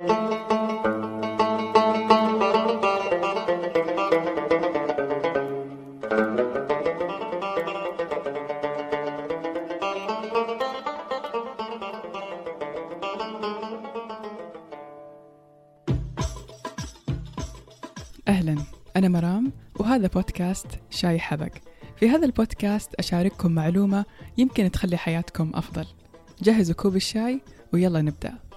أهلا أنا مرام وهذا بودكاست شاي حبق في هذا البودكاست أشارككم معلومة يمكن تخلي حياتكم أفضل. جهزوا كوب الشاي ويلا نبدأ.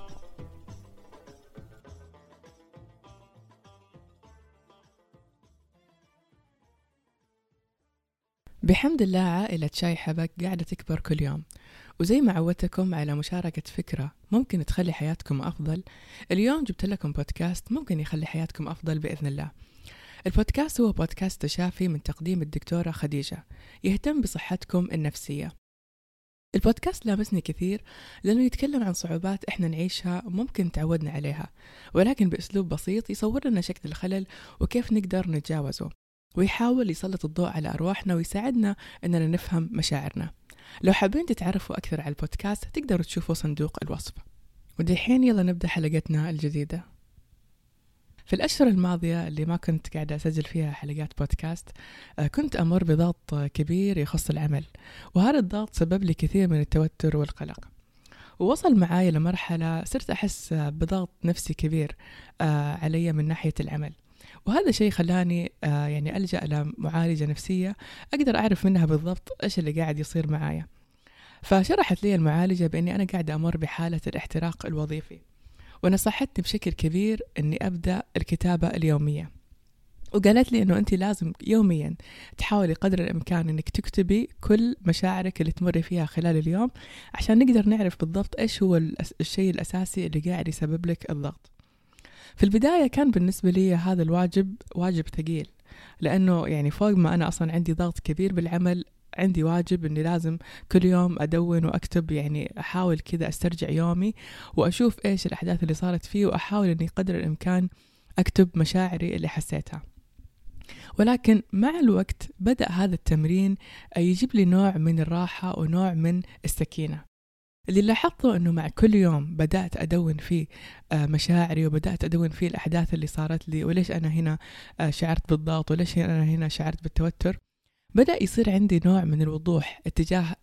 بحمد الله عائلة شاي حبق قاعدة تكبر كل يوم. وزي ما عودتكم على مشاركة فكرة ممكن تخلي حياتكم أفضل اليوم جبت لكم بودكاست ممكن يخلي حياتكم أفضل بإذن الله. البودكاست هو بودكاست تشافي من تقديم الدكتورة خديجة يهتم بصحتكم النفسية. البودكاست لامسني كثير لأنه يتكلم عن صعوبات إحنا نعيشها ممكن تعودنا عليها ولكن بأسلوب بسيط يصور لنا شكل الخلل وكيف نقدر نتجاوزه. ويحاول يسلط الضوء على أرواحنا ويساعدنا إننا نفهم مشاعرنا. لو حابين تتعرفوا أكثر على البودكاست تقدروا تشوفوا صندوق الوصف. ودحين يلا نبدأ حلقتنا الجديدة. في الأشهر الماضية اللي ما كنت قاعدة أسجل فيها حلقات بودكاست آه، كنت أمر بضغط كبير يخص العمل وهذا الضغط سبب لي كثير من التوتر والقلق. ووصل معاي لمرحلة صرت أحس بضغط نفسي كبير آه، علي من ناحية العمل. وهذا الشيء خلاني آه، يعني ألجأ لمعالجة نفسية أقدر أعرف منها بالضبط إيش اللي قاعد يصير معايا. فشرحت لي المعالجة بأني أنا قاعدة أمر بحالة الاحتراق الوظيفي ونصحتني بشكل كبير أني أبدأ الكتابة اليومية. وقالت لي إنه انت لازم يوميا تحاولي قدر الإمكان إنك تكتبي كل مشاعرك اللي تمري فيها خلال اليوم عشان نقدر نعرف بالضبط إيش هو الشيء الأساسي اللي قاعد يسبب لك الضغط. في البداية كان بالنسبة لي هذا الواجب واجب ثقيل لأنه يعني فوق ما أنا أصلا عندي ضغط كبير بالعمل عندي واجب إني لازم كل يوم أدون وأكتب يعني أحاول كذا أسترجع يومي وأشوف إيش الأحداث اللي صارت فيه وأحاول إني قدر الإمكان أكتب مشاعري اللي حسيتها. ولكن مع الوقت بدأ هذا التمرين يجيب لي نوع من الراحة ونوع من السكينة. اللي لاحظته إنه مع كل يوم بدأت أدون فيه آه، مشاعري وبدأت أدون فيه الأحداث اللي صارت لي وليش أنا هنا آه، شعرت بالضغط وليش أنا هنا شعرت بالتوتر بدأ يصير عندي نوع من الوضوح اتجاه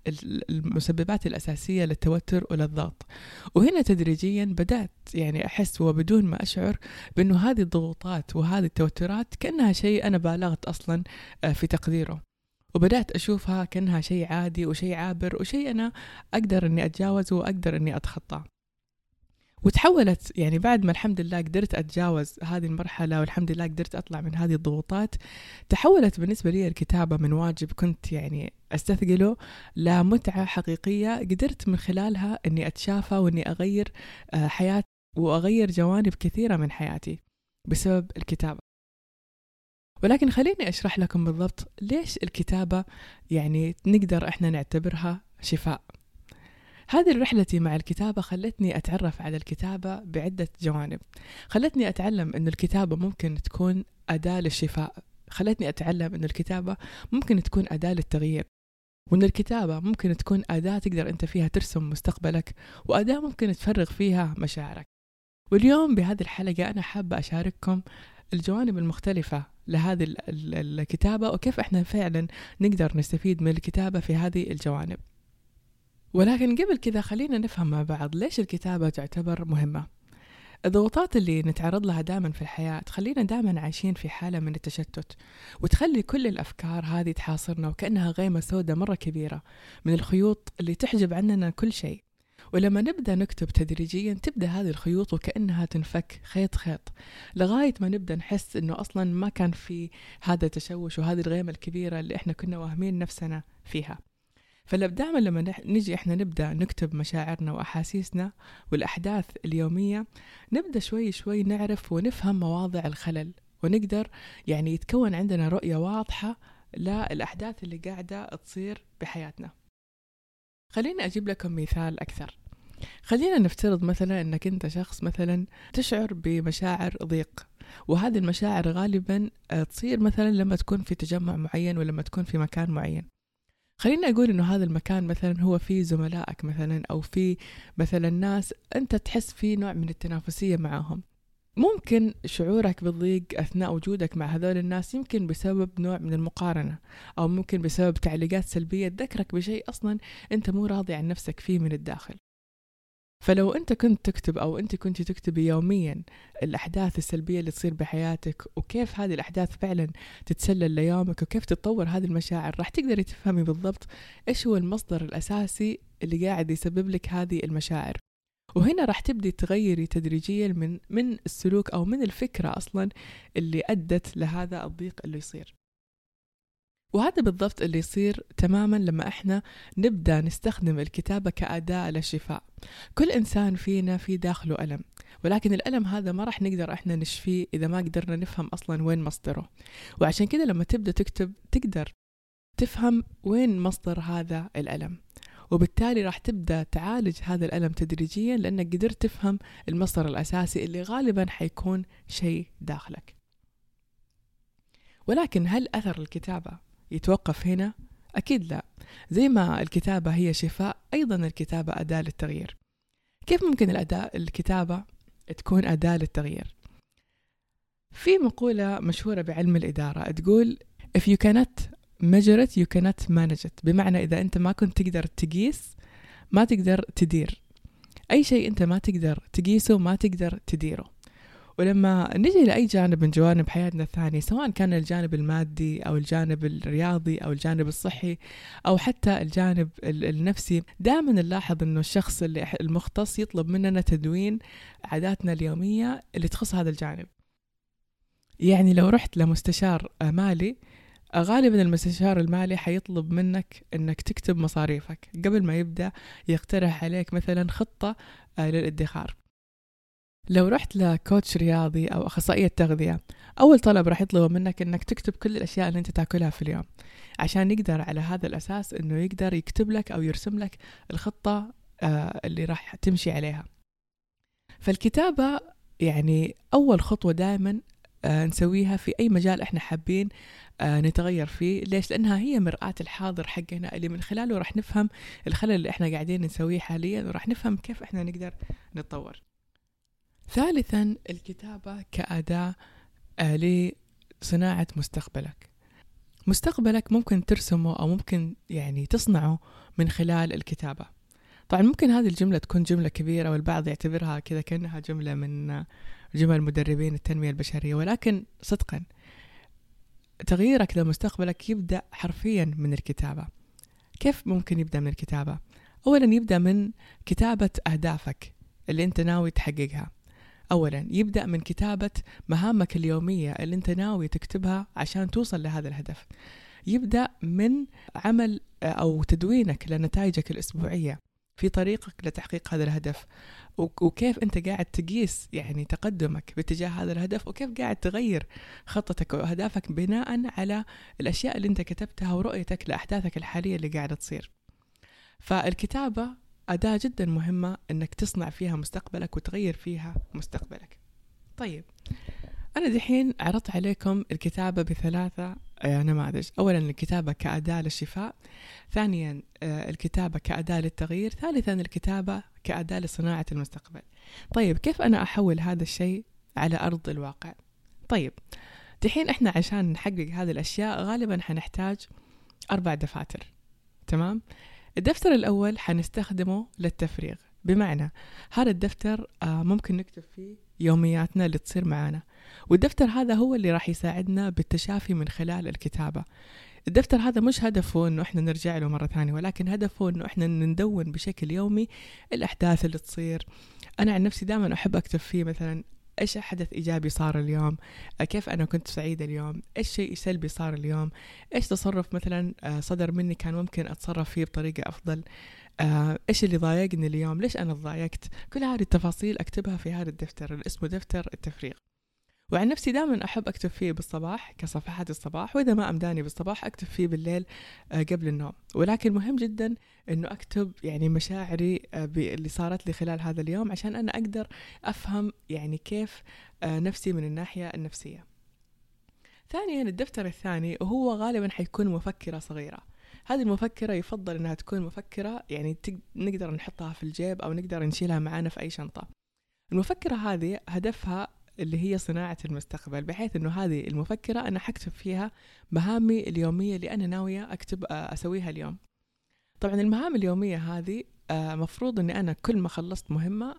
المسببات الأساسية للتوتر وللضغط. وهنا تدريجيا بدأت يعني أحس وبدون ما أشعر بأنه هذه الضغوطات وهذه التوترات كأنها شيء أنا بالغت أصلا آه، في تقديره. وبدأت أشوفها كأنها شيء عادي وشيء عابر وشيء أنا أقدر أني أتجاوزه وأقدر أني أتخطاه. وتحولت يعني بعد ما الحمد لله قدرت أتجاوز هذه المرحلة والحمد لله قدرت أطلع من هذه الضغوطات تحولت بالنسبة لي الكتابة من واجب كنت يعني أستثقله لمتعة حقيقية قدرت من خلالها أني أتشافى وأني أغير آه، حياة وأغير جوانب كثيرة من حياتي بسبب الكتابة. ولكن خليني أشرح لكم بالضبط ليش الكتابة يعني نقدر إحنا نعتبرها شفاء. هذه رحلتي مع الكتابة خلتني أتعرف على الكتابة بعدة جوانب. خلتني أتعلم أن الكتابة ممكن تكون أداة للشفاء. خلتني أتعلم أن الكتابة ممكن تكون أداة للتغيير. وأن الكتابة ممكن تكون أداة تقدر أنت فيها ترسم مستقبلك وأداة ممكن تفرغ فيها مشاعرك. واليوم بهذه الحلقة أنا حابة أشارككم الجوانب المختلفة لهذه الكتابة وكيف إحنا فعلا نقدر نستفيد من الكتابة في هذه الجوانب. ولكن قبل كذا خلينا نفهم مع بعض ليش الكتابة تعتبر مهمة. الضغوطات اللي نتعرض لها دائما في الحياة تخلينا دائما عايشين في حالة من التشتت وتخلي كل الأفكار هذه تحاصرنا وكأنها غيمة سوداء مرة كبيرة من الخيوط اللي تحجب عننا كل شيء. ولما نبدأ نكتب تدريجيا تبدأ هذه الخيوط وكأنها تنفك خيط خيط لغاية ما نبدأ نحس أنه أصلا ما كان في هذا التشوش وهذه الغيمة الكبيرة اللي إحنا كنا واهمين نفسنا فيها. دائما لما نجي إحنا نبدأ نكتب مشاعرنا وأحاسيسنا والأحداث اليومية نبدأ شوي شوي نعرف ونفهم مواضع الخلل ونقدر يعني يتكون عندنا رؤية واضحة للأحداث اللي قاعدة تصير بحياتنا. خليني أجيب لكم مثال أكثر. خلينا نفترض مثلا إنك أنت شخص مثلا تشعر بمشاعر ضيق وهذه المشاعر غالبا تصير مثلا لما تكون في تجمع معين ولما تكون في مكان معين. خليني أقول إنه هذا المكان مثلا هو فيه زملائك مثلا أو في مثلا ناس أنت تحس فيه نوع من التنافسية معهم. ممكن شعورك بالضيق أثناء وجودك مع هذول الناس يمكن بسبب نوع من المقارنة أو ممكن بسبب تعليقات سلبية تذكرك بشيء أصلا أنت مو راضي عن نفسك فيه من الداخل. فلو أنت كنت تكتب أو أنت كنت تكتبي يوميا الأحداث السلبية اللي تصير بحياتك وكيف هذه الأحداث فعلا تتسلل ليومك وكيف تتطور هذه المشاعر راح تقدري تفهمي بالضبط إيش هو المصدر الأساسي اللي قاعد يسبب لك هذه المشاعر. وهنا راح تبدي تغيري تدريجيا من من السلوك أو من الفكرة أصلا اللي أدت لهذا الضيق اللي يصير. وهذا بالضبط اللي يصير تماما لما إحنا نبدأ نستخدم الكتابة كأداة للشفاء كل إنسان فينا في داخله ألم ولكن الألم هذا ما راح نقدر إحنا نشفيه إذا ما قدرنا نفهم أصلا وين مصدره. وعشان كذا لما تبدأ تكتب تقدر تفهم وين مصدر هذا الألم. وبالتالي راح تبدأ تعالج هذا الألم تدريجيا لأنك قدرت تفهم المصدر الأساسي اللي غالبا حيكون شيء داخلك ولكن هل أثر الكتابة يتوقف هنا؟ أكيد لا زي ما الكتابة هي شفاء أيضا الكتابة أداة للتغيير كيف ممكن الأداء الكتابة تكون أداة للتغيير؟ في مقولة مشهورة بعلم الإدارة تقول if you cannot measure it you cannot manage it. بمعنى إذا أنت ما كنت تقدر تقيس ما تقدر تدير. أي شيء أنت ما تقدر تقيسه ما تقدر تديره. ولما نجي لأي جانب من جوانب حياتنا الثانية سواء كان الجانب المادي أو الجانب الرياضي أو الجانب الصحي أو حتى الجانب النفسي دائما نلاحظ أنه الشخص اللي المختص يطلب مننا تدوين عاداتنا اليومية اللي تخص هذا الجانب. يعني لو رحت لمستشار مالي غالبا المستشار المالي حيطلب منك إنك تكتب مصاريفك قبل ما يبدأ يقترح عليك مثلا خطة للادخار. لو رحت لكوتش رياضي أو أخصائية تغذية أول طلب راح يطلبه منك إنك تكتب كل الأشياء اللي أنت تأكلها في اليوم عشان يقدر على هذا الأساس إنه يقدر يكتب لك أو يرسم لك الخطة آه، اللي راح تمشي عليها. فالكتابة يعني أول خطوة دائما آه، نسويها في أي مجال إحنا حابين آه، نتغير فيه. ليش؟ لأنها هي مرآة الحاضر حقنا اللي من خلاله راح نفهم الخلل اللي إحنا قاعدين نسويه حاليا وراح نفهم كيف إحنا نقدر نتطور. ثالثا الكتابة كأداة آه، لصناعة مستقبلك. مستقبلك ممكن ترسمه أو ممكن يعني تصنعه من خلال الكتابة. طبعا ممكن هذه الجملة تكون جملة كبيرة والبعض يعتبرها كذا كأنها جملة من جمل مدربين التنمية البشرية ولكن صدقا تغييرك لمستقبلك يبدأ حرفيا من الكتابة. كيف ممكن يبدأ من الكتابة؟ أولا يبدأ من كتابة أهدافك اللي أنت ناوي تحققها. أولا يبدأ من كتابة مهامك اليومية اللي أنت ناوي تكتبها عشان توصل لهذا الهدف. يبدأ من عمل أو تدوينك لنتائجك الأسبوعية. في طريقك لتحقيق هذا الهدف. وكيف أنت قاعد تقيس يعني تقدمك باتجاه هذا الهدف وكيف قاعد تغير خطتك وأهدافك بناء على الأشياء اللي أنت كتبتها ورؤيتك لأحداثك الحالية اللي قاعدة تصير. فالكتابة أداة جدا مهمة أنك تصنع فيها مستقبلك وتغير فيها مستقبلك. طيب أنا دحين عرضت عليكم الكتابة بثلاثة نماذج أولا الكتابة كأداة للشفاء ثانيا آه، الكتابة كأداة للتغيير ثالثا الكتابة كأداة لصناعة المستقبل. طيب كيف أنا أحول هذا الشيء على أرض الواقع؟ طيب دحين إحنا عشان نحقق هذه الأشياء غالبا حنحتاج أربع دفاتر. تمام؟ الدفتر الأول حنستخدمه للتفريغ. بمعنى هذا الدفتر آه، ممكن نكتب فيه يومياتنا اللي تصير معانا. والدفتر هذا هو اللي راح يساعدنا بالتشافي من خلال الكتابة. الدفتر هذا مش هدفه إنه إحنا نرجع له مرة ثانية ولكن هدفه إنه إحنا ندون بشكل يومي الأحداث اللي تصير. أنا عن نفسي دائما أحب أكتب فيه مثلا إيش حدث إيجابي صار اليوم؟ كيف أنا كنت سعيده اليوم؟ إيش شيء سلبي صار اليوم؟ إيش تصرف مثلا آه، صدر مني كان ممكن أتصرف فيه بطريقة أفضل؟ آه، إيش اللي ضايقني اليوم؟ ليش أنا ضايقت؟ كل هذه التفاصيل أكتبها في هذا الدفتر اللي اسمه دفتر التفريغ. وعن نفسي دائما أحب أكتب فيه بالصباح كصفحات الصباح وإذا ما أمداني بالصباح أكتب فيه بالليل آه، قبل النوم. ولكن مهم جدا أنه أكتب يعني مشاعري آه، اللي صارت لي خلال هذا اليوم عشان أنا أقدر أفهم يعني كيف نفسي من الناحية النفسية. ثانيا الدفتر الثاني وهو غالبا حيكون مفكرة صغيرة. هذه المفكرة يفضل أنها تكون مفكرة يعني نقدر نحطها في الجيب أو نقدر نشيلها معانا في أي شنطة. المفكرة هذه هدفها اللي هي صناعة المستقبل بحيث أنه هذه المفكرة أنا حكتب فيها مهامي اليومية اللي أنا ناوية أكتب أسويها اليوم. طبعا المهام اليومية هذه مفروض أني أنا كل ما خلصت مهمة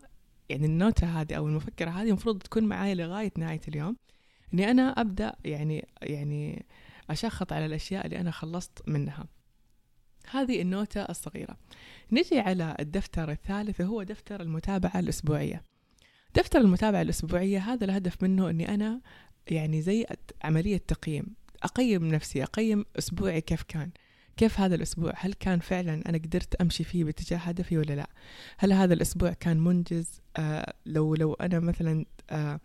يعني النوتة هذه أو المفكرة هذه المفروض تكون معايا لغاية نهاية اليوم. إني أنا أبدأ يعني يعني أشخط على الأشياء اللي أنا خلصت منها. هذه النوتة الصغيرة. نجي على الدفتر الثالث وهو دفتر المتابعة الأسبوعية. دفتر المتابعة الأسبوعية هذا الهدف منه أني أنا يعني زي عملية تقييم. أقيم نفسي أقيم أسبوعي كيف كان. كيف هذا الأسبوع؟ هل كان فعلا أنا قدرت أمشي فيه باتجاه هدفي ولا لا؟ هل هذا الأسبوع كان منجز؟ آه لو لو أنا مثلا آه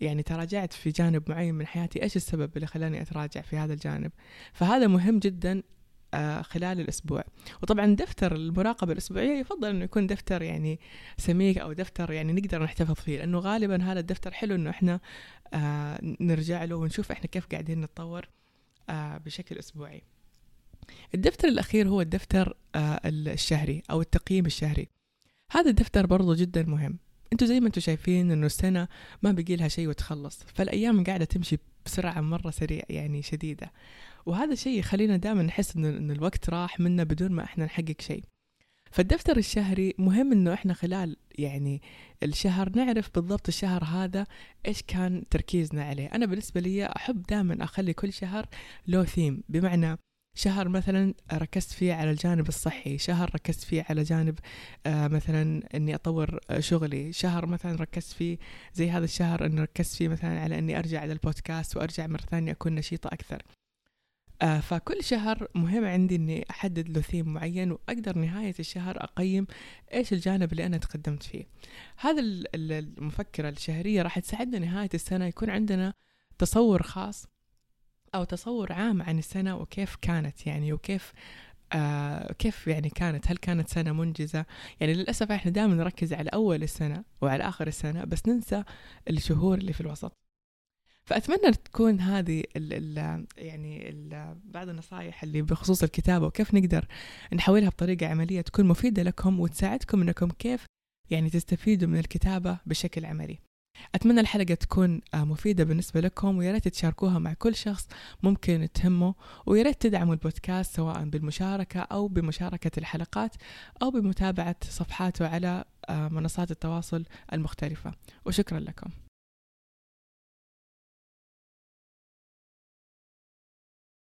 يعني تراجعت في جانب معين من حياتي إيش السبب اللي خلاني أتراجع في هذا الجانب؟ فهذا مهم جدا خلال الأسبوع. وطبعا دفتر المراقبة الأسبوعية يفضل أنه يكون دفتر يعني سميك أو دفتر يعني نقدر نحتفظ فيه لأنه غالبا هذا الدفتر حلو أنه إحنا آه نرجع له ونشوف إحنا كيف قاعدين نتطور آه بشكل أسبوعي. الدفتر الأخير هو الدفتر آه الشهري أو التقييم الشهري. هذا الدفتر برضو جدا مهم. أنتوا زي ما أنتوا شايفين إنه السنة ما بقي لها شيء وتخلص. فالأيام قاعدة تمشي بسرعة مرة سريع يعني شديدة. وهذا الشيء يخلينا دائما نحس إن الوقت راح منا بدون ما إحنا نحقق شيء. فالدفتر الشهري مهم إنه إحنا خلال يعني الشهر نعرف بالضبط الشهر هذا إيش كان تركيزنا عليه. أنا بالنسبة لي أحب دائما أخلي كل شهر له ثيم بمعنى شهر مثلا ركزت فيه على الجانب الصحي شهر ركزت فيه على جانب آه مثلا إني أطور شغلي شهر مثلا ركزت فيه زي هذا الشهر إني ركزت فيه مثلا على إني أرجع للبودكاست وأرجع مرة ثانية أكون نشيطة أكثر. آه فكل شهر مهم عندي إني أحدد له ثيم معين وأقدر نهاية الشهر أقيم إيش الجانب اللي أنا تقدمت فيه. هذا المفكرة الشهرية راح تساعدنا نهاية السنة يكون عندنا تصور خاص أو تصور عام عن السنة وكيف كانت يعني وكيف آه كيف يعني كانت؟ هل كانت سنة منجزة؟ يعني للأسف إحنا دائما نركز على أول السنة وعلى آخر السنة بس ننسى الشهور اللي في الوسط. فأتمنى تكون هذه ال ال يعني ال بعض النصائح اللي بخصوص الكتابة وكيف نقدر نحولها بطريقة عملية تكون مفيدة لكم وتساعدكم أنكم كيف يعني تستفيدوا من الكتابة بشكل عملي. أتمنى الحلقة تكون آه، مفيدة بالنسبة لكم ويا ريت تشاركوها مع كل شخص ممكن تهمه ويا ريت تدعموا البودكاست سواء بالمشاركة أو بمشاركة الحلقات أو بمتابعة صفحاته على آه، منصات التواصل المختلفة. وشكرا لكم.